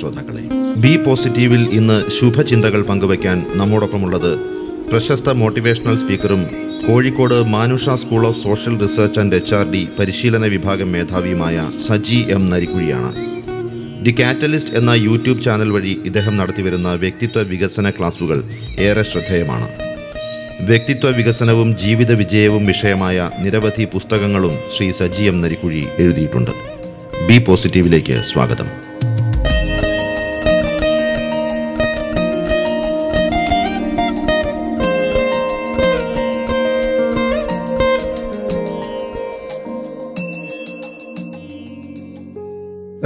ശ്രോതാക്കളെ ബി പോസിറ്റീവിൽ ഇന്ന് ശുഭചിന്തകൾ പങ്കുവയ്ക്കാൻ നമ്മോടൊപ്പമുള്ളത് പ്രശസ്ത മോട്ടിവേഷണൽ സ്പീക്കറും Kozhikode Manusha school of social research and H R D പരിശീലന വിഭാഗം മേധാവിയുമായ സജി എം നരിക്കുഴിയാണ്. ദി കാറ്റലിസ്റ്റ് എന്ന യൂട്യൂബ് ചാനൽ വഴി ഇദ്ദേഹം നടത്തിവരുന്ന വ്യക്തിത്വ വികസന ക്ലാസുകൾ ഏറെ ശ്രദ്ധേയമാണ്. വ്യക്തിത്വ വികസനവും ജീവിത വിജയവും വിഷയമായ നിരവധി പുസ്തകങ്ങളും ശ്രീ സജി എം നരിക്കുഴി എഴുതിയിട്ടുണ്ട്. ബി പോസിറ്റീവിലേക്ക് സ്വാഗതം.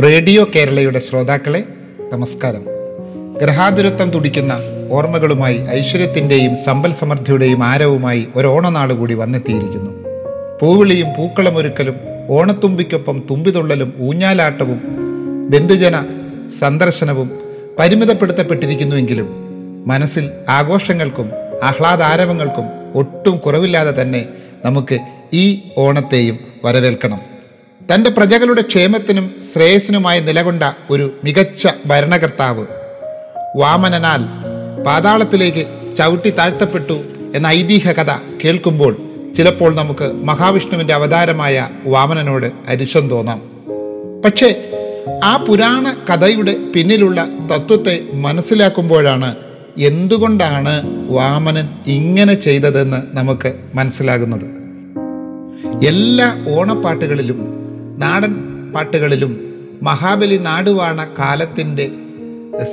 റേഡിയോ കേരളയുടെ ശ്രോതാക്കളെ നമസ്കാരം. ഗ്രഹാതുരത്വം തുടിക്കുന്ന ഓർമ്മകളുമായി ഐശ്വര്യത്തിന്റെയും സമ്പൽ സമൃദ്ധിയുടെയും ആരവുമായി ഒരു കൂടി വന്നെത്തിയിരിക്കുന്നു. പൂവിളിയും പൂക്കളമൊരുക്കലും ഓണത്തുമ്പിക്കൊപ്പം തുമ്പിതുള്ളലും ഊഞ്ഞാലാട്ടവും ബന്ധുജന സന്ദർശനവും പരിമിതപ്പെടുത്തപ്പെട്ടിരിക്കുന്നുവെങ്കിലും മനസ്സിൽ ആഘോഷങ്ങൾക്കും ആഹ്ലാദാരവങ്ങൾക്കും ഒട്ടും കുറവില്ലാതെ തന്നെ നമുക്ക് ഈ ഓണത്തെയും വരവേൽക്കണം. തന്റെ പ്രജകളുടെ ക്ഷേമത്തിനും ശ്രേയസിനുമായി നിലകൊണ്ട ഒരു മികച്ച ഭരണകർത്താവ്. വാമനനാൽ പാതാളത്തിലേക്ക് ചവിട്ടി താഴ്ത്തപ്പെട്ടു എന്ന ഐതിഹ്യ കഥ കേൾക്കുമ്പോൾ ചിലപ്പോൾ നമുക്ക് മഹാവിഷ്ണുവിന്റെ അവതാരമായ വാമനനോട് അരിശം തോന്നാം. പക്ഷേ ആ പുരാണ കഥയുടെ പിന്നിലുള്ള തത്വത്തെ മനസ്സിലാക്കുമ്പോഴാണ് എന്തുകൊണ്ടാണ് വാമനൻ ഇങ്ങനെ ചെയ്തതെന്ന് നമുക്ക് മനസ്സിലാകുന്നത്. എല്ലാ ഓണപ്പാട്ടുകളിലും നാടൻ പാട്ടുകളിലും മഹാബലി നാടുവാണ കാലത്തിന്റെ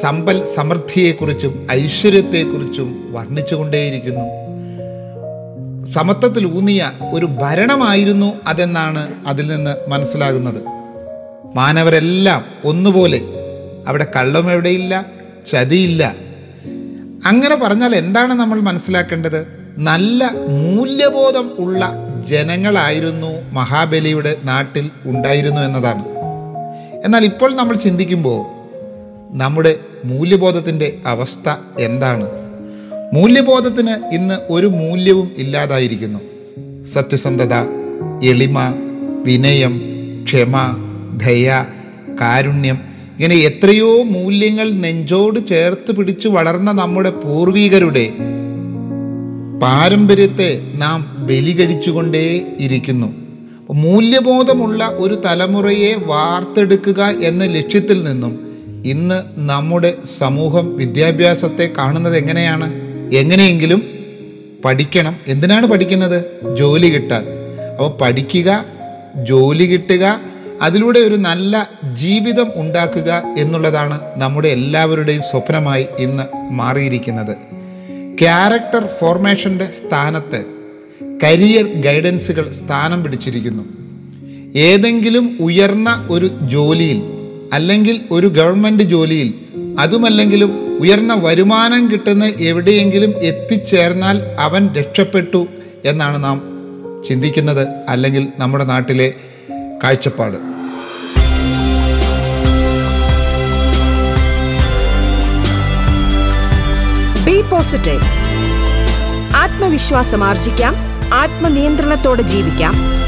സമ്പൽ സമൃദ്ധിയെക്കുറിച്ചും ഐശ്വര്യത്തെക്കുറിച്ചും വർണിച്ചുകൊണ്ടേയിരിക്കുന്നു. സമത്വത്തിൽ ഊന്നിയ ഒരു ഭരണമായിരുന്നു അതെന്നാണ് അതിൽ നിന്ന് മനസ്സിലാകുന്നത്. മാനവരെല്ലാം ഒന്നുപോലെ. അവിടെ കള്ളം എവിടെയില്ല ചതിയില്ല. അങ്ങനെ പറഞ്ഞാൽ എന്താണ് നമ്മൾ മനസ്സിലാക്കേണ്ടത്? നല്ല മൂല്യബോധം ഉള്ള ജനങ്ങളായിരുന്നു മഹാബലിയുടെ നാട്ടിൽ ഉണ്ടായിരുന്നു എന്നതാണ്. എന്നാൽ ഇപ്പോൾ നമ്മൾ ചിന്തിക്കുമ്പോൾ നമ്മുടെ മൂല്യബോധത്തിന്റെ അവസ്ഥ എന്താണ്? മൂല്യബോധത്തിന് ഇന്ന് ഒരു മൂല്യവും ഇല്ലാതായിരിക്കുന്നു. സത്യസന്ധത എളിമ വിനയം ക്ഷമ ദയ കാരുണ്യം ഇങ്ങനെ എത്രയോ മൂല്യങ്ങൾ നെഞ്ചോട് ചേർത്ത് പിടിച്ചു വളർന്ന നമ്മുടെ പൂർവികരുടെ പാരമ്പര്യത്തെ നാം ബലി കഴിച്ചുകൊണ്ടേ ഇരിക്കുന്നു മൂല്യബോധമുള്ള ഒരു തലമുറയെ വാർത്തെടുക്കുക എന്ന ലക്ഷ്യത്തിൽ നിന്നും ഇന്ന് നമ്മുടെ സമൂഹം വിദ്യാഭ്യാസത്തെ കാണുന്നത് എങ്ങനെയാണ്? എങ്ങനെയെങ്കിലും പഠിക്കണം. എന്തിനാണ് പഠിക്കുന്നത്? ജോലി കിട്ടാൻ. അപ്പോൾ പഠിക്കുക ജോലി കിട്ടുക അതിലൂടെ ഒരു നല്ല ജീവിതം ഉണ്ടാക്കുക എന്നുള്ളതാണ് നമ്മുടെ എല്ലാവരുടെയും സ്വപ്നമായി ഇന്ന് മാറിയിരിക്കുന്നത്. ക്യാരക്ടർ ഫോർമേഷന്റെ സ്ഥാനത്ത് കരിയർ ഗൈഡൻസുകൾ സ്ഥാനം പിടിച്ചിരിക്കുന്നു. ഏതെങ്കിലും ഉയർന്ന ഒരു ജോലിയിൽ അല്ലെങ്കിൽ ഒരു ഗവൺമെന്റ് ജോലിയിൽ അതുമല്ലെങ്കിലും ഉയർന്ന വരുമാനം കിട്ടുന്ന എവിടെയെങ്കിലും എത്തിച്ചേർന്നാൽ അവൻ രക്ഷപ്പെട്ടു എന്നാണ് നാം ചിന്തിക്കുന്നത് അല്ലെങ്കിൽ നമ്മുടെ നാട്ടിലെ കാഴ്ചപ്പാട്. ബി പോസിറ്റീവ് ആത്മവിശ്വാസം ആർജിക്കാം. ആത്മനിയന്ത്രണത്തോടെ ജീവിക്കാം.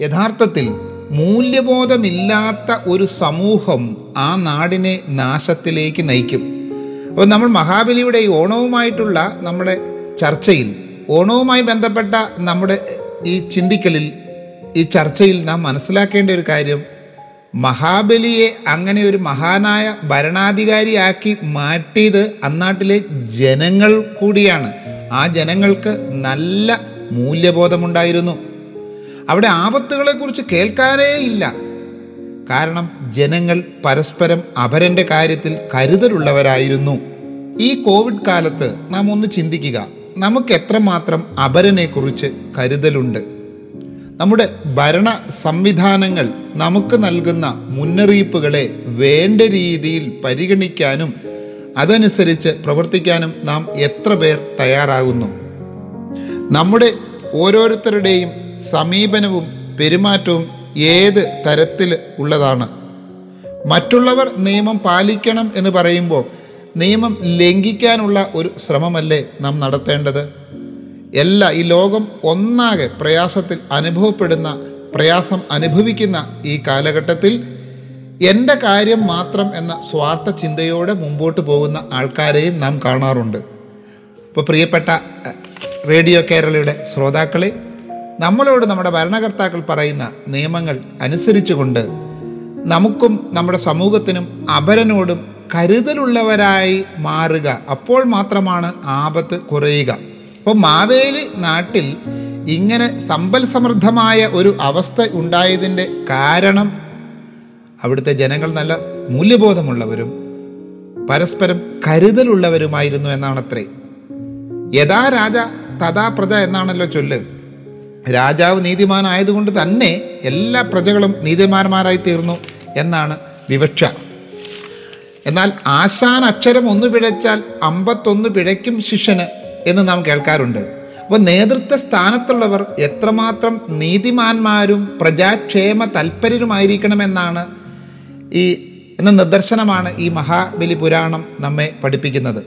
യഥാർത്ഥത്തിൽ മൂല്യബോധമില്ലാത്ത ഒരു സമൂഹം ആ നാടിനെ നാശത്തിലേക്ക് നയിക്കും. അപ്പോൾ നമ്മൾ മഹാബലിയുടെ ഈ ഓണവുമായിട്ടുള്ള നമ്മുടെ ചർച്ചയിൽ ഓണവുമായി ബന്ധപ്പെട്ട നമ്മുടെ ഈ ചിന്തിക്കലിൽ ഈ ചർച്ചയിൽ നാം മനസ്സിലാക്കേണ്ട ഒരു കാര്യം മഹാബലിയെ അങ്ങനെ ഒരു മഹാനായ ഭരണാധികാരിയാക്കി മാറ്റിയത് അന്നാട്ടിലെ ജനങ്ങൾ കൂടിയാണ്. ആ ജനങ്ങൾക്ക് നല്ല മൂല്യബോധമുണ്ടായിരുന്നു. അവിടെ ആപത്തുകളെക്കുറിച്ച് കേൾക്കാനേ ഇല്ല. കാരണം ജനങ്ങൾ പരസ്പരം അപരന്റെ കാര്യത്തിൽ കരുതലുള്ളവരായിരുന്നു. ഈ കോവിഡ് കാലത്ത് നാം ഒന്ന് ചിന്തിക്കുക. നമുക്ക് എത്രമാത്രം അപരനെക്കുറിച്ച് കരുതലുണ്ട്? നമ്മുടെ ഭരണ സംവിധാനങ്ങൾ നമുക്ക് നൽകുന്ന മുന്നറിയിപ്പുകളെ വേണ്ട രീതിയിൽ പരിഗണിക്കാനും അതനുസരിച്ച് പ്രവർത്തിക്കാനും നാം എത്ര പേർ തയ്യാറാകുന്നു? നമ്മുടെ ഓരോരുത്തരുടെയും സമീപനവും പെരുമാറ്റവും ഏത് തരത്തിൽ ഉള്ളതാണ്? മറ്റുള്ളവർ നിയമം പാലിക്കണം എന്ന് പറയുമ്പോൾ നിയമം ലംഘിക്കാനുള്ള ഒരു ശ്രമമല്ലേ നാം നടത്തേണ്ടത്? എല്ലാ ഈ ലോകം ഒന്നാകെ പ്രയാസത്തിൽ അനുഭവപ്പെടുന്ന പ്രയാസം അനുഭവിക്കുന്ന ഈ കാലഘട്ടത്തിൽ എന്റെ കാര്യം മാത്രം എന്ന സ്വാർത്ഥ ചിന്തയോടെ മുമ്പോട്ട് പോകുന്ന ആൾക്കാരെയും നാം കാണാറുണ്ട്. ഇപ്പോൾ പ്രിയപ്പെട്ട റേഡിയോ കേരളയുടെ ശ്രോതാക്കളെ നമ്മളോട് നമ്മുടെ ഭരണകർത്താക്കൾ പറയുന്ന നിയമങ്ങൾ അനുസരിച്ചുകൊണ്ട് നമുക്കും നമ്മുടെ സമൂഹത്തിനും അപരനോടും കരുതലുള്ളവരായി മാറുക. അപ്പോൾ മാത്രമാണ് ആപത്ത് കുറയുക. അപ്പോൾ മാവേലി നാട്ടിൽ ഇങ്ങനെ സമ്പൽ സമൃദ്ധമായ ഒരു അവസ്ഥ ഉണ്ടായതിന്റെ കാരണം അവിടുത്തെ ജനങ്ങൾ നല്ല മൂല്യബോധമുള്ളവരും പരസ്പരം കരുതലുള്ളവരുമായിരുന്നു എന്നാണത്രേ. യഥാ രാജ തഥാ പ്രജ എന്നാണല്ലോ ചൊല്ല്. രാജാവ് നീതിമാനായതുകൊണ്ട് തന്നെ എല്ലാ പ്രജകളും നീതിമാന്മാരായി തീർന്നു എന്നാണ് വിവക്ഷ. എന്നാൽ ആശാൻ അക്ഷരം ഒന്ന് പിഴച്ചാൽ അമ്പത്തൊന്ന് പിഴയ്ക്കും ശിഷ്യന് എന്ന് നാം കേൾക്കാറുണ്ട്. അപ്പോൾ നേതൃത്വ സ്ഥാനത്തുള്ളവർ എത്രമാത്രം നീതിമാന്മാരും പ്രജാക്ഷേമ തൽപരരുമായിരിക്കണമെന്നാണ് ഈ എന്ന നിദർശനമാണ് ഈ മഹാബലി പുരാണം നമ്മെ പഠിപ്പിക്കുന്നത്.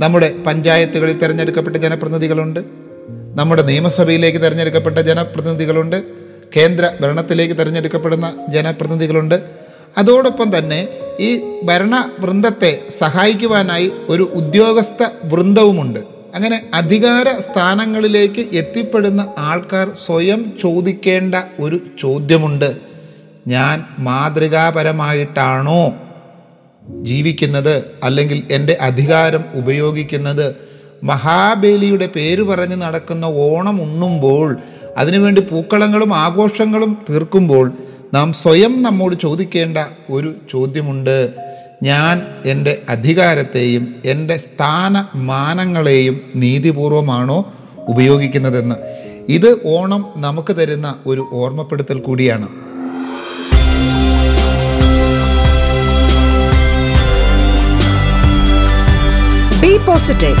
നമ്മുടെ പഞ്ചായത്തുകളിൽ തിരഞ്ഞെടുക്കപ്പെട്ട ജനപ്രതിനിധികളുണ്ട്. നമ്മുടെ നിയമസഭയിലേക്ക് തിരഞ്ഞെടുക്കപ്പെട്ട ജനപ്രതിനിധികളുണ്ട്. കേന്ദ്ര ഭരണത്തിലേക്ക് തിരഞ്ഞെടുക്കപ്പെടുന്ന ജനപ്രതിനിധികളുണ്ട്. അതോടൊപ്പം തന്നെ ഈ ഭരണ വൃന്ദത്തെ സഹായിക്കുവാനായി ഒരു ഉദ്യോഗസ്ഥ വൃന്ദവുമുണ്ട്. അങ്ങനെ അധികാര സ്ഥാനങ്ങളിലേക്ക് എത്തിപ്പെടുന്ന ആൾക്കാർ സ്വയം ചോദിക്കേണ്ട ഒരു ചോദ്യമുണ്ട്. ഞാൻ മാതൃകാപരമായിട്ടാണോ ജീവിക്കുന്നത്? അല്ലെങ്കിൽ എന്റെ അധികാരം ഉപയോഗിക്കുന്നത്? മഹാബലിയുടെ പേര് പറഞ്ഞ് നടക്കുന്ന ഓണം ഉണ്ണുമ്പോൾ അതിനുവേണ്ടി പൂക്കളങ്ങളും ആഘോഷങ്ങളും തീർക്കുമ്പോൾ നാം സ്വയം നമ്മോട് ചോദിക്കേണ്ട ഒരു ചോദ്യമുണ്ട്. ഞാൻ എന്റെ അധികാരത്തെയും എന്റെ സ്ഥാനമാനങ്ങളെയും നീതിപൂർവമാണോ ഉപയോഗിക്കുന്നതെന്ന്. ഇത് ഓണം നമുക്ക് തരുന്ന ഒരു ഓർമ്മപ്പെടുത്തൽ കൂടിയാണ്. ബി പോസിറ്റീവ്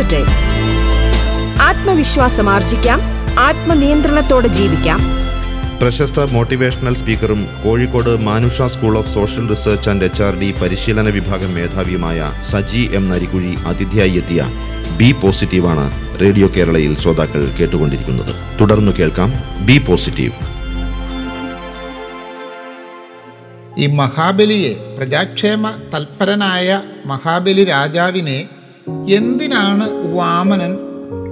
ബി ആത്മവിശ്വാസം ആർജിക്കാം ആത്മനിയന്ത്രണത്തോടെ ജീവിക്കാം. പ്രശസ്ത മോട്ടിവേഷണൽ സ്പീക്കറും Kozhikode Manusha school of social research and H R D പരിശീലന വിഭാഗം മേധാവിയുമായ സജി എം നരികുഴി അതിഥിയായി എത്തിയ ബി പോസിറ്റീവാണ് റേഡിയോ കേരളയിൽ ശ്രോതാക്കൾ കേട്ടുകൊണ്ടിരിക്കുന്നത്. തുടർന്ന് കേൾക്കാം ബി പോസിറ്റീവ്. ഈ മഹാബലിയെ പ്രജാക്ഷേമ തൽപരനായ മഹാബലി രാജാവിനെ എന്തിനാണ് വാമനൻ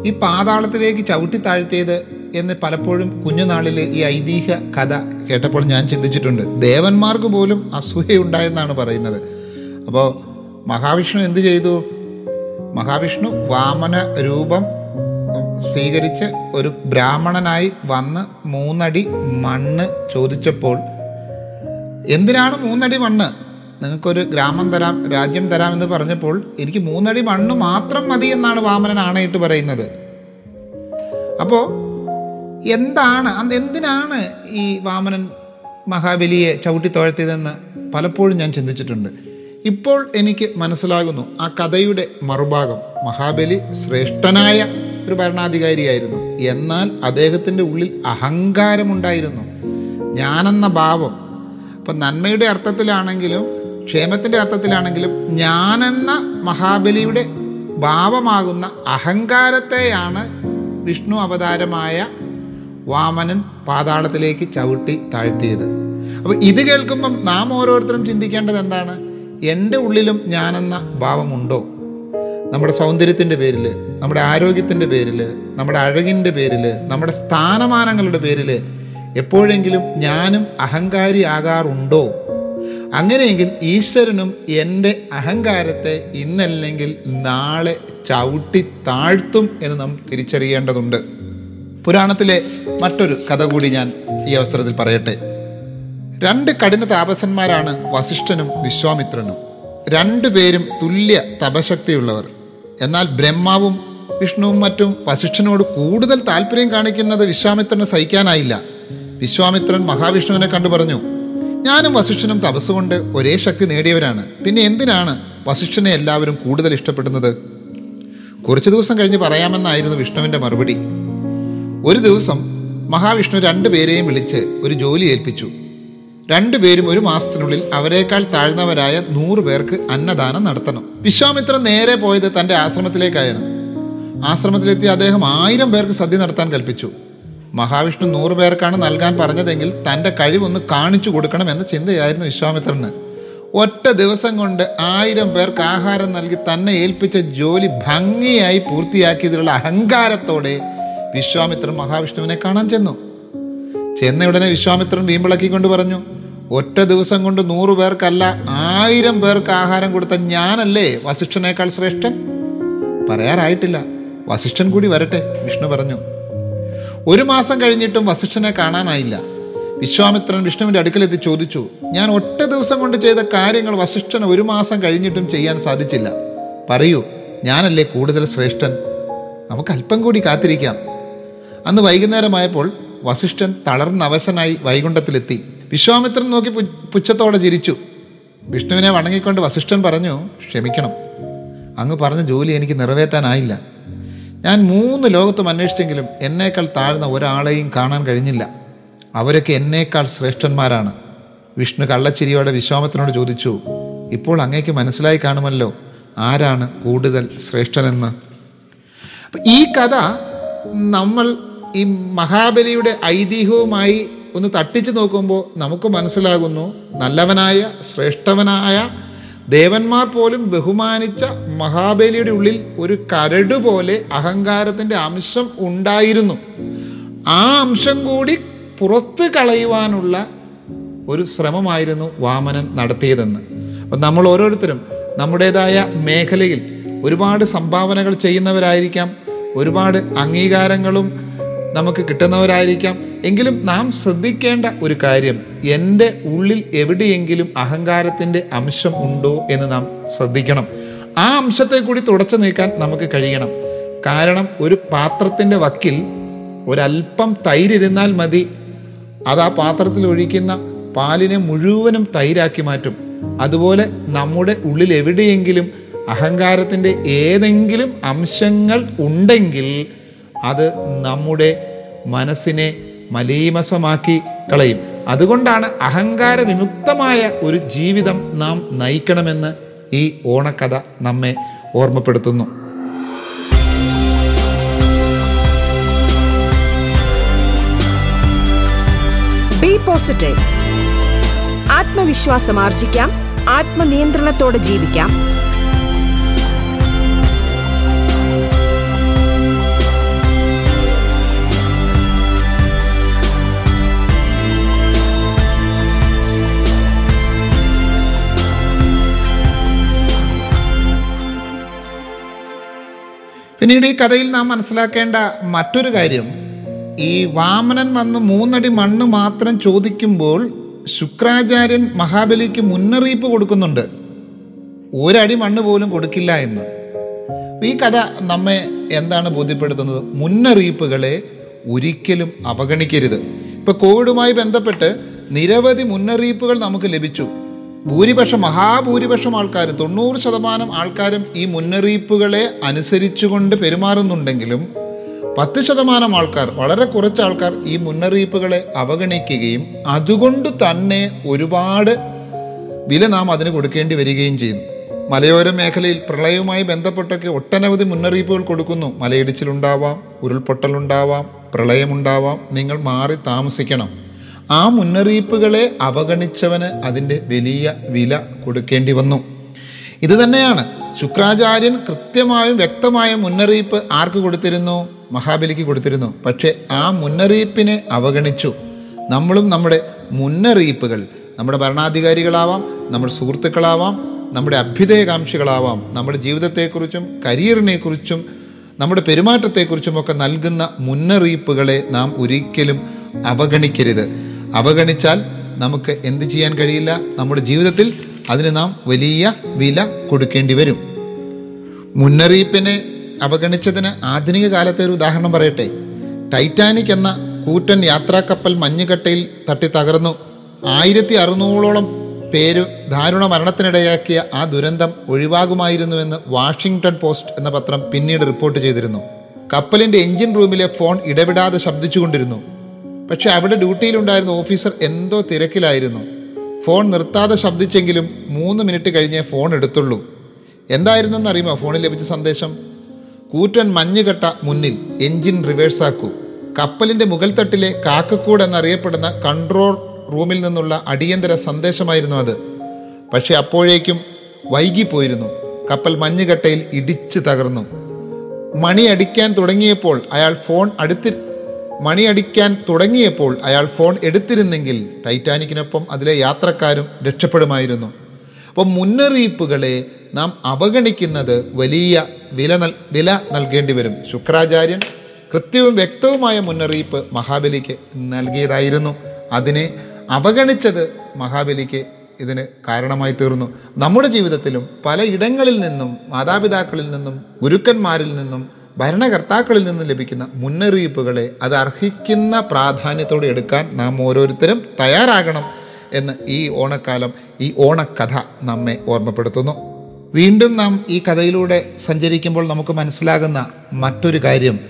ഈ പാതാളത്തിലേക്ക് ചവിട്ടി താഴ്ത്തിയത് എന്ന് പലപ്പോഴും കുഞ്ഞുനാളിൽ ഈ ഐതിഹ്യ കഥ കേട്ടപ്പോൾ ഞാൻ ചിന്തിച്ചിട്ടുണ്ട്. ദേവന്മാർക്ക് പോലും അസൂയയുണ്ടായെന്നാണ് പറയുന്നത്. അപ്പോൾ മഹാവിഷ്ണു എന്ത് ചെയ്തു? മഹാവിഷ്ണു വാമന രൂപം സ്വീകരിച്ച് ഒരു ബ്രാഹ്മണനായി വന്ന് മൂന്നടി മണ്ണ് ചോദിച്ചപ്പോൾ എന്തിനാണ് മൂന്നടി മണ്ണ്? നിങ്ങൾക്കൊരു ഗ്രാമം തരാം രാജ്യം തരാമെന്ന് പറഞ്ഞപ്പോൾ എനിക്ക് മൂന്നടി മണ്ണ് മാത്രം മതി എന്നാണ് വാമനൻ ആണയിട്ട് പറയുന്നത്. അപ്പോൾ എന്താണ് അന്ന് എന്തിനാണ് ഈ വാമനൻ മഹാബലിയെ ചവിട്ടി തോഴത്തിയതെന്ന് പലപ്പോഴും ഞാൻ ചിന്തിച്ചിട്ടുണ്ട്. ഇപ്പോൾ എനിക്ക് മനസ്സിലാകുന്നു ആ കഥയുടെ മറുഭാഗം മഹാബലി ശ്രേഷ്ഠനായ ഒരു ഭരണാധികാരിയായിരുന്നു. എന്നാൽ അദ്ദേഹത്തിന്റെ ഉള്ളിൽ അഹങ്കാരമുണ്ടായിരുന്നു. ഞാനെന്ന ഭാവം. അപ്പം നന്മയുടെ അർത്ഥത്തിലാണെങ്കിലും ക്ഷേമത്തിന്റെ അർത്ഥത്തിലാണെങ്കിലും ഞാനെന്ന മഹാബലിയുടെ ഭാവമാകുന്ന അഹങ്കാരത്തെയാണ് വിഷ്ണു അവതാരമായ വാമനൻ പാതാളത്തിലേക്ക് ചവിട്ടി താഴ്ത്തിയത്. അപ്പോൾ ഇത് കേൾക്കുമ്പം നാം ഓരോരുത്തരും ചിന്തിക്കേണ്ടത് എന്താണ്? എന്റെ ഉള്ളിലും ഞാനെന്ന ഭാവമുണ്ടോ? നമ്മുടെ സൗന്ദര്യത്തിന്റെ പേരിൽ നമ്മുടെ ആരോഗ്യത്തിന്റെ പേരിൽ നമ്മുടെ അഴകിന്റെ പേരിൽ നമ്മുടെ സ്ഥാനമാനങ്ങളുടെ പേരിൽ എപ്പോഴെങ്കിലും ഞാനും അഹങ്കാരി ആകാറുണ്ടോ അങ്ങനെയെങ്കിൽ ഈശ്വരനും എന്റെ അഹങ്കാരത്തെ ഇന്നല്ലെങ്കിൽ നാളെ ചവിട്ടി താഴ്ത്തും എന്ന് നാം തിരിച്ചറിയേണ്ടതുണ്ട്. പുരാണത്തിലെ മറ്റൊരു കഥ കൂടി ഞാൻ ഈ അവസരത്തിൽ പറയട്ടെ. രണ്ട് കഠിന താപസന്മാരാണ് വസിഷ്ഠനും വിശ്വാമിത്രനും. രണ്ടുപേരും തുല്യ തപശക്തിയുള്ളവർ. എന്നാൽ ബ്രഹ്മാവും വിഷ്ണുവും മറ്റും വസിഷ്ഠനോട് കൂടുതൽ താല്പര്യം കാണിക്കുന്നത് വിശ്വാമിത്രന് സഹിക്കാനായില്ല. വിശ്വാമിത്രൻ മഹാവിഷ്ണുവിനെ കണ്ടു പറഞ്ഞു ഞാനും വസിഷ്ഠനും തപസ്സുകൊണ്ട് ഒരേ ശക്തി നേടിയവരാണ്. പിന്നെ എന്തിനാണ് വസിഷ്ഠനെ എല്ലാവരും കൂടുതൽ ഇഷ്ടപ്പെടുന്നത്? കുറച്ചു ദിവസം കഴിഞ്ഞ് പറയാമെന്നായിരുന്നു വിഷ്ണുവിന്റെ മറുപടി. ഒരു ദിവസം മഹാവിഷ്ണു രണ്ടുപേരെയും വിളിച്ച് ഒരു ജോലി ഏൽപ്പിച്ചു. രണ്ടുപേരും ഒരു മാസത്തിനുള്ളിൽ അവരെക്കാൾ താഴ്ന്നവരായ നൂറ് പേർക്ക് അന്നദാനം നടത്തണം. വിശ്വാമിത്രൻ നേരെ പോയത് തന്റെ ആശ്രമത്തിലേക്കായാണ്. ആശ്രമത്തിലെത്തി അദ്ദേഹം ആയിരം പേർക്ക് സദ്യ നടത്താൻ കൽപ്പിച്ചു. മഹാവിഷ്ണു നൂറ് പേർക്കാണ് നൽകാൻ പറഞ്ഞതെങ്കിൽ തന്റെ കഴിവൊന്ന് കാണിച്ചു കൊടുക്കണം എന്ന ചിന്തയായിരുന്നു വിശ്വാമിത്രന്. ഒറ്റ ദിവസം കൊണ്ട് ആയിരം പേർക്ക് ആഹാരം നൽകി തന്നെ ഏൽപ്പിച്ച ജോലി ഭംഗിയായി പൂർത്തിയാക്കിയതിലുള്ള അഹങ്കാരത്തോടെ വിശ്വാമിത്രൻ മഹാവിഷ്ണുവിനെ കാണാൻ ചെന്നു. ചെന്ന ഉടനെ വിശ്വാമിത്രൻ വീമ്പിളക്കിക്കൊണ്ട് പറഞ്ഞു ഒറ്റ ദിവസം കൊണ്ട് നൂറു പേർക്കല്ല ആയിരം പേർക്ക് ആഹാരം കൊടുത്ത ഞാനല്ലേ വസിഷ്ഠനേക്കാൾ ശ്രേഷ്ഠൻ? പറയാറായിട്ടില്ല. വസിഷ്ഠൻ കൂടി വരട്ടെ വിഷ്ണു പറഞ്ഞു. ഒരു മാസം കഴിഞ്ഞിട്ടും വസിഷ്ഠനെ കാണാനായില്ല. വിശ്വാമിത്രൻ വിഷ്ണുവിന്റെ അടുക്കലെത്തി ചോദിച്ചു ഞാൻ ഒറ്റ ദിവസം കൊണ്ട് ചെയ്ത കാര്യങ്ങൾ വസിഷ്ഠന് ഒരു മാസം കഴിഞ്ഞിട്ടും ചെയ്യാൻ സാധിച്ചില്ല. പറയൂ ഞാനല്ലേ കൂടുതൽ ശ്രേഷ്ഠൻ? നമുക്ക് അല്പം കൂടി കാത്തിരിക്കാം. അന്ന് വൈകുന്നേരമായപ്പോൾ വസിഷ്ഠൻ തളർന്ന അവശനായി വൈകുണ്ഠത്തിലെത്തി. വിശ്വാമിത്രൻ നോക്കി പുച്ഛത്തോടെ ചിരിച്ചു. വിഷ്ണുവിനെ വണങ്ങിക്കൊണ്ട് വസിഷ്ഠൻ പറഞ്ഞു ക്ഷമിക്കണം. അങ്ങ് പറഞ്ഞ ജോലി എനിക്ക് നിറവേറ്റാനായില്ല. ഞാൻ മൂന്ന് ലോകത്തും അന്വേഷിച്ചെങ്കിലും എന്നേക്കാൾ താഴ്ന്ന ഒരാളെയും കാണാൻ കഴിഞ്ഞില്ല. അവരൊക്കെ എന്നേക്കാൾ ശ്രേഷ്ഠന്മാരാണ്. വിഷ്ണു കള്ളച്ചിരിയോടെ വിശ്വാമത്തിനോട് ചോദിച്ചു ഇപ്പോൾ അങ്ങേക്ക് മനസ്സിലായി കാണുമല്ലോ ആരാണ് കൂടുതൽ ശ്രേഷ്ഠനെന്ന്? ഈ കഥ നമ്മൾ ഈ മഹാബലിയുടെ ഐതിഹ്യവുമായി ഒന്ന് തട്ടിച്ചു നോക്കുമ്പോൾ നമുക്ക് മനസ്സിലാകുന്നു നല്ലവനായ ശ്രേഷ്ഠവനായ ദേവന്മാർ പോലും ബഹുമാനിച്ച മഹാബലിയുടെ ഉള്ളിൽ ഒരു കരട് പോലെ അഹങ്കാരത്തിന്റെ അംശം ഉണ്ടായിരുന്നു. ആ അംശം കൂടി പുറത്ത് കളയുവാനുള്ള ഒരു ശ്രമമായിരുന്നു വാമനൻ നടത്തിയതെന്ന്. അപ്പം നമ്മൾ ഓരോരുത്തരും നമ്മുടേതായ മേഖലയിൽ ഒരുപാട് സംഭാവനകൾ ചെയ്യുന്നവരായിരിക്കാം. ഒരുപാട് അംഗീകാരങ്ങളും നമുക്ക് കിട്ടുന്നവരായിരിക്കാം. എങ്കിലും നാം ശ്രദ്ധിക്കേണ്ട ഒരു കാര്യം എന്റെ ഉള്ളിൽ എവിടെയെങ്കിലും അഹങ്കാരത്തിന്റെ അംശം ഉണ്ടോ എന്ന് നാം ശ്രദ്ധിക്കണം. ആ അംശത്തെ കൂടി തുടച്ചു നീക്കാൻ നമുക്ക് കഴിയണം. കാരണം ഒരു പാത്രത്തിന്റെ വക്കിൽ ഒരല്പം തൈരിരുന്നാൽ മതി. അത് ആ പാത്രത്തിൽ ഒഴിക്കുന്ന പാലിനെ മുഴുവനും തൈരാക്കി മാറ്റും. അതുപോലെ നമ്മുടെ ഉള്ളിൽ എവിടെയെങ്കിലും അഹങ്കാരത്തിന്റെ ഏതെങ്കിലും അംശങ്ങൾ ഉണ്ടെങ്കിൽ അത് നമ്മുടെ മനസ്സിനെ മലീമസമാക്കി കളയും. അതുകൊണ്ടാണ് അഹങ്കാര വിമുക്തമായ ഒരു ജീവിതം നാം നയിക്കണമെന്ന് ഈ ഓണക്കഥ നമ്മെ ഓർമ്മപ്പെടുത്തുന്നു. ബി പോസിറ്റീവ് ആത്മവിശ്വാസം ആർജിക്കാം. ആത്മനിയന്ത്രണത്തോടെ ജീവിക്കാം. പിന്നീട് ഈ കഥയിൽ നാം മനസ്സിലാക്കേണ്ട മറ്റൊരു കാര്യം ഈ വാമനൻ വന്ന് മൂന്നടി മണ്ണ് മാത്രം ചോദിക്കുമ്പോൾ ശുക്രാചാര്യൻ മഹാബലിക്ക് മുന്നറിയിപ്പ് കൊടുക്കുന്നുണ്ട്. ഒരടി മണ്ണ് പോലും കൊടുക്കില്ല എന്ന്. ഈ കഥ നമ്മെ എന്താണ് ബോധ്യപ്പെടുത്തുന്നത്? മുന്നറിയിപ്പുകളെ ഒരിക്കലും അവഗണിക്കരുത്. ഇപ്പൊ കോവിഡുമായി ബന്ധപ്പെട്ട് നിരവധി മുന്നറിയിപ്പുകൾ നമുക്ക് ലഭിച്ചു. ഭൂരിപക്ഷം മഹാഭൂരിപക്ഷം ആൾക്കാർ തൊണ്ണൂറ് ശതമാനം ആൾക്കാരും ഈ മുന്നറിയിപ്പുകളെ അനുസരിച്ചുകൊണ്ട് പെരുമാറുന്നുണ്ടെങ്കിലും പത്ത് ശതമാനം ആൾക്കാർ വളരെ കുറച്ച് ആൾക്കാർ ഈ മുന്നറിയിപ്പുകളെ അവഗണിക്കുകയും അതുകൊണ്ട് തന്നെ ഒരുപാട് വില നാം അതിന് കൊടുക്കേണ്ടി വരികയും ചെയ്യുന്നു. മലയോര മേഖലയിൽ പ്രളയവുമായി ബന്ധപ്പെട്ടൊക്കെ ഒട്ടനവധി മുന്നറിയിപ്പുകൾ കൊടുക്കുന്നു. മലയിടിച്ചിലുണ്ടാവാം ഉരുൾപൊട്ടലുണ്ടാവാം പ്രളയമുണ്ടാവാം. നിങ്ങൾ മാറി താമസിക്കണം. ആ മുന്നറിയിപ്പുകളെ അവഗണിച്ചവന് അതിന്റെ വലിയ വില കൊടുക്കേണ്ടി വന്നു. ഇത് തന്നെയാണ് ശുക്രാചാര്യൻ കൃത്യമായും വ്യക്തമായ മുന്നറിയിപ്പ് ആർക്ക് കൊടുത്തിരുന്നു? മഹാബലിക്ക് കൊടുത്തിരുന്നു. പക്ഷേ ആ മുന്നറിയിപ്പിനെ അവഗണിച്ചു. നമ്മളും നമ്മുടെ മുന്നറിയിപ്പുകൾ നമ്മുടെ ഭരണാധികാരികളാവാം നമ്മുടെ സുഹൃത്തുക്കളാവാം നമ്മുടെ അഭ്യുദയകാംക്ഷികളാവാം നമ്മുടെ ജീവിതത്തെക്കുറിച്ചും കരിയറിനെക്കുറിച്ചും നമ്മുടെ പെരുമാറ്റത്തെക്കുറിച്ചുമൊക്കെ നൽകുന്ന മുന്നറിയിപ്പുകളെ നാം ഒരിക്കലും അവഗണിക്കരുത്. അവഗണിച്ചാൽ നമുക്ക് എന്ത് ചെയ്യാൻ കഴിയില്ല? നമ്മുടെ ജീവിതത്തിൽ അതിന് നാം വലിയ വില കൊടുക്കേണ്ടി വരും. മുന്നറിയിപ്പിനെ അവഗണിച്ചതിന് ആധുനിക കാലത്തെ ഒരു ഉദാഹരണം പറയട്ടെ. ടൈറ്റാനിക് എന്ന കൂറ്റൻ യാത്രാക്കപ്പൽ മഞ്ഞുകട്ടയിൽ തട്ടി തകർന്നു. ആയിരത്തി അറുന്നൂറോളം പേര് ദാരുണ മരണത്തിനിടയാക്കിയ ആ ദുരന്തം ഒഴിവാകുമായിരുന്നുവെന്ന് വാഷിംഗ്ടൺ പോസ്റ്റ് എന്ന പത്രം പിന്നീട് റിപ്പോർട്ട് ചെയ്തിരുന്നു. കപ്പലിന്റെ എഞ്ചിൻ റൂമിലെ ഫോൺ ഇടവിടാതെ ശബ്ദിച്ചുകൊണ്ടിരുന്നു. പക്ഷെ അവിടെ ഡ്യൂട്ടിയിലുണ്ടായിരുന്ന ഓഫീസർ എന്തോ തിരക്കിലായിരുന്നു. ഫോൺ നിർത്താതെ ശബ്ദിച്ചെങ്കിലും മൂന്ന് മിനിറ്റ് കഴിഞ്ഞേ ഫോൺ എടുത്തുള്ളൂ. എന്തായിരുന്നെന്ന് അറിയുമോ ഫോണിൽ ലഭിച്ച സന്ദേശം? കൂറ്റൻ മഞ്ഞുകെട്ട മുന്നിൽ എഞ്ചിൻ റിവേഴ്സാക്കൂ കപ്പലിന്റെ മുകൾ തട്ടിലെ കാക്കക്കൂട് എന്നറിയപ്പെടുന്ന കൺട്രോൾ റൂമിൽ നിന്നുള്ള അടിയന്തര സന്ദേശമായിരുന്നു അത്. പക്ഷെ അപ്പോഴേക്കും വൈകിപ്പോയിരുന്നു. കപ്പൽ മഞ്ഞുകെട്ടയിൽ ഇടിച്ചു തകർന്നു. മണി അടിക്കാൻ തുടങ്ങിയപ്പോൾ അയാൾ ഫോൺ അടുത്തി മണി അടിക്കാൻ തുടങ്ങിയപ്പോൾ അയാൾ ഫോൺ എടുത്തിരുന്നെങ്കിൽ ടൈറ്റാനിക്കിനൊപ്പം അതിലെ യാത്രക്കാരും രക്ഷപ്പെടുമായിരുന്നു. അപ്പം മുന്നറിയിപ്പുകളെ നാം അവഗണിക്കുന്നത് വലിയ വില നൽ വില നൽകേണ്ടി വരും. ശുക്രാചാര്യൻ കൃത്യവും വ്യക്തവുമായ മുന്നറിയിപ്പ് മഹാബലിക്ക് നൽകിയതായിരുന്നു. അതിനെ അവഗണിച്ചത് മഹാബലിക്ക് ഇതിന് കാരണമായി തീർന്നു. നമ്മുടെ ജീവിതത്തിലും പല ഇടങ്ങളിൽ നിന്നും മാതാപിതാക്കളിൽ നിന്നും ഗുരുക്കന്മാരിൽ നിന്നും ഭരണകർത്താക്കളിൽ നിന്ന് ലഭിക്കുന്ന മുന്നറിയിപ്പുകളെ അത് അർഹിക്കുന്ന പ്രാധാന്യത്തോടെ എടുക്കാൻ നാം ഓരോരുത്തരും തയ്യാറാകണം എന്ന് ഈ ഓണക്കാലം ഈ ഓണക്കഥ നമ്മെ ഓർമ്മപ്പെടുത്തുന്നു. വീണ്ടും നാം ഈ കഥയിലൂടെ സഞ്ചരിക്കുമ്പോൾ നമുക്ക് മനസ്സിലാകുന്ന മറ്റൊരു കാര്യം.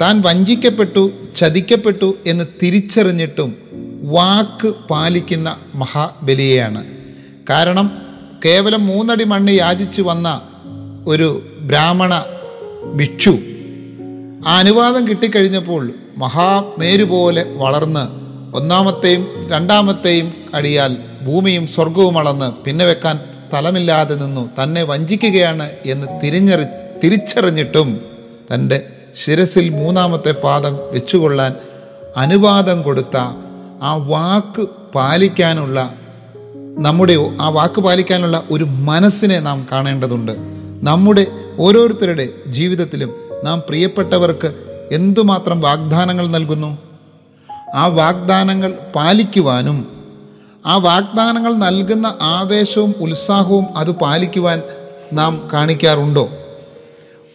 താൻ വഞ്ചിക്കപ്പെട്ടു ചതിക്കപ്പെട്ടു എന്ന് തിരിച്ചറിഞ്ഞിട്ടും വാക്ക് പാലിക്കുന്ന മഹാബലിയെയാണ്. കാരണം കേവലം മൂന്നടി മണ്ണ് യാചിച്ചു വന്ന ഒരു ബ്രാഹ്മണ ഭിക്ഷു ആ അനുവാദം കിട്ടിക്കഴിഞ്ഞപ്പോൾ മഹാമേരു പോലെ വളർന്ന് ഒന്നാമത്തെയും രണ്ടാമത്തെയും അടിയാൽ ഭൂമിയും സ്വർഗവും അളന്ന് പിന്നെ വെക്കാൻ സ്ഥലമില്ലാതെ നിന്നു. തന്നെ വഞ്ചിക്കുകയാണ് എന്ന് തിരിഞ്ഞറി തിരിച്ചറിഞ്ഞിട്ടും തന്റെ ശിരസിൽ മൂന്നാമത്തെ പാദം വെച്ചുകൊള്ളാൻ അനുവാദം കൊടുത്ത ആ വാക്ക് പാലിക്കാനുള്ള നമ്മുടെ ആ വാക്ക് പാലിക്കാനുള്ള ഒരു മനസ്സിനെ നാം കാണേണ്ടതുണ്ട്. നമ്മുടെ ഓരോരുത്തരുടെ ജീവിതത്തിലും നാം പ്രിയപ്പെട്ടവർക്ക് എന്തുമാത്രം വാഗ്ദാനങ്ങൾ നൽകുന്നു? ആ വാഗ്ദാനങ്ങൾ പാലിക്കുവാനും ആ വാഗ്ദാനങ്ങൾ നൽകുന്ന ആവേശവും ഉത്സാഹവും അത് പാലിക്കുവാൻ നാം കാണിക്കാറുണ്ടോ?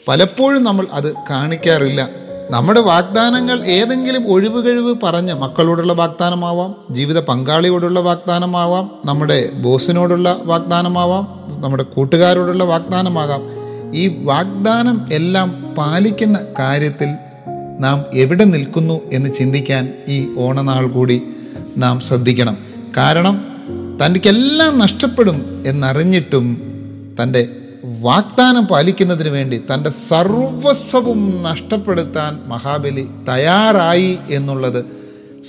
പലപ്പോഴും നമ്മൾ അത് കാണിക്കാറില്ല. നമ്മുടെ വാഗ്ദാനങ്ങൾ ഏതെങ്കിലും ഒഴിവ് കഴിവ് പറഞ്ഞ് മക്കളോടുള്ള വാഗ്ദാനമാവാം ജീവിത പങ്കാളിയോടുള്ള വാഗ്ദാനമാവാം നമ്മുടെ ബോസിനോടുള്ള വാഗ്ദാനമാവാം നമ്മുടെ കൂട്ടുകാരോടുള്ള വാഗ്ദാനമാകാം. ഈ വാഗ്ദാനം എല്ലാം പാലിക്കുന്ന കാര്യത്തിൽ നാം എവിടെ നിൽക്കുന്നു എന്ന് ചിന്തിക്കാൻ ഈ ഓണനാൾ കൂടി നാം ശ്രദ്ധിക്കണം. കാരണം തനിക്കെല്ലാം നഷ്ടപ്പെടും എന്നറിഞ്ഞിട്ടും തന്റെ വാഗ്ദാനം പാലിക്കുന്നതിന് വേണ്ടി തന്റെ സർവസ്വവും നഷ്ടപ്പെടുത്താൻ മഹാബലി തയ്യാറായി എന്നുള്ളത്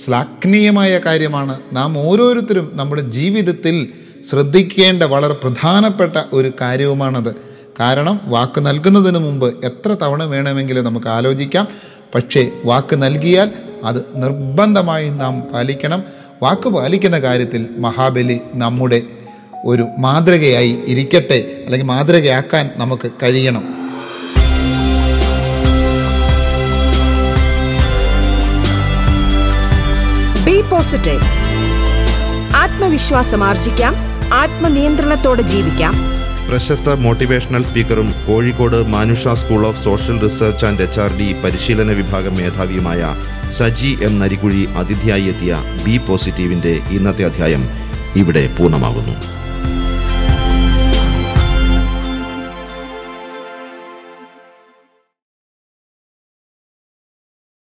ശ്ലാഘനീയമായ കാര്യമാണ്. നാം ഓരോരുത്തരും നമ്മുടെ ജീവിതത്തിൽ ശ്രദ്ധിക്കേണ്ട വളരെ പ്രധാനപ്പെട്ട ഒരു കാര്യവുമാണത്. കാരണം വാക്ക് നൽകുന്നതിന് മുമ്പ് എത്ര തവണ വേണമെങ്കിലും നമുക്ക് ആലോചിക്കാം. പക്ഷേ വാക്ക് നൽകിയാൽ അത് നിർബന്ധമായും നാം പാലിക്കണം. വാക്ക് പാലിക്കുന്ന കാര്യത്തിൽ മഹാബലി നമ്മുടെ ഒരു മാതൃകയായി ഇരിക്കട്ടെ അല്ലെങ്കിൽ മാതൃകയാക്കാൻ നമുക്ക് കഴിയണം. ബി പോസിറ്റീവ് ആത്മവിശ്വാസം ആർജിക്കാം. ആത്മനിയന്ത്രണത്തോടെ ജീവിക്കാം. പ്രശസ്ത മോട്ടിവേഷണൽ സ്പീക്കറും Kozhikode Manusha school of social research and H R D പരിശീലന വിഭാഗം മേധാവിയുമായ സജി എം നരികുഴി അതിഥിയായി എത്തിയ ബി പോസിറ്റീവിന്റെ ഇന്നത്തെ അധ്യായം ഇവിടെ പൂർണമാകുന്നു.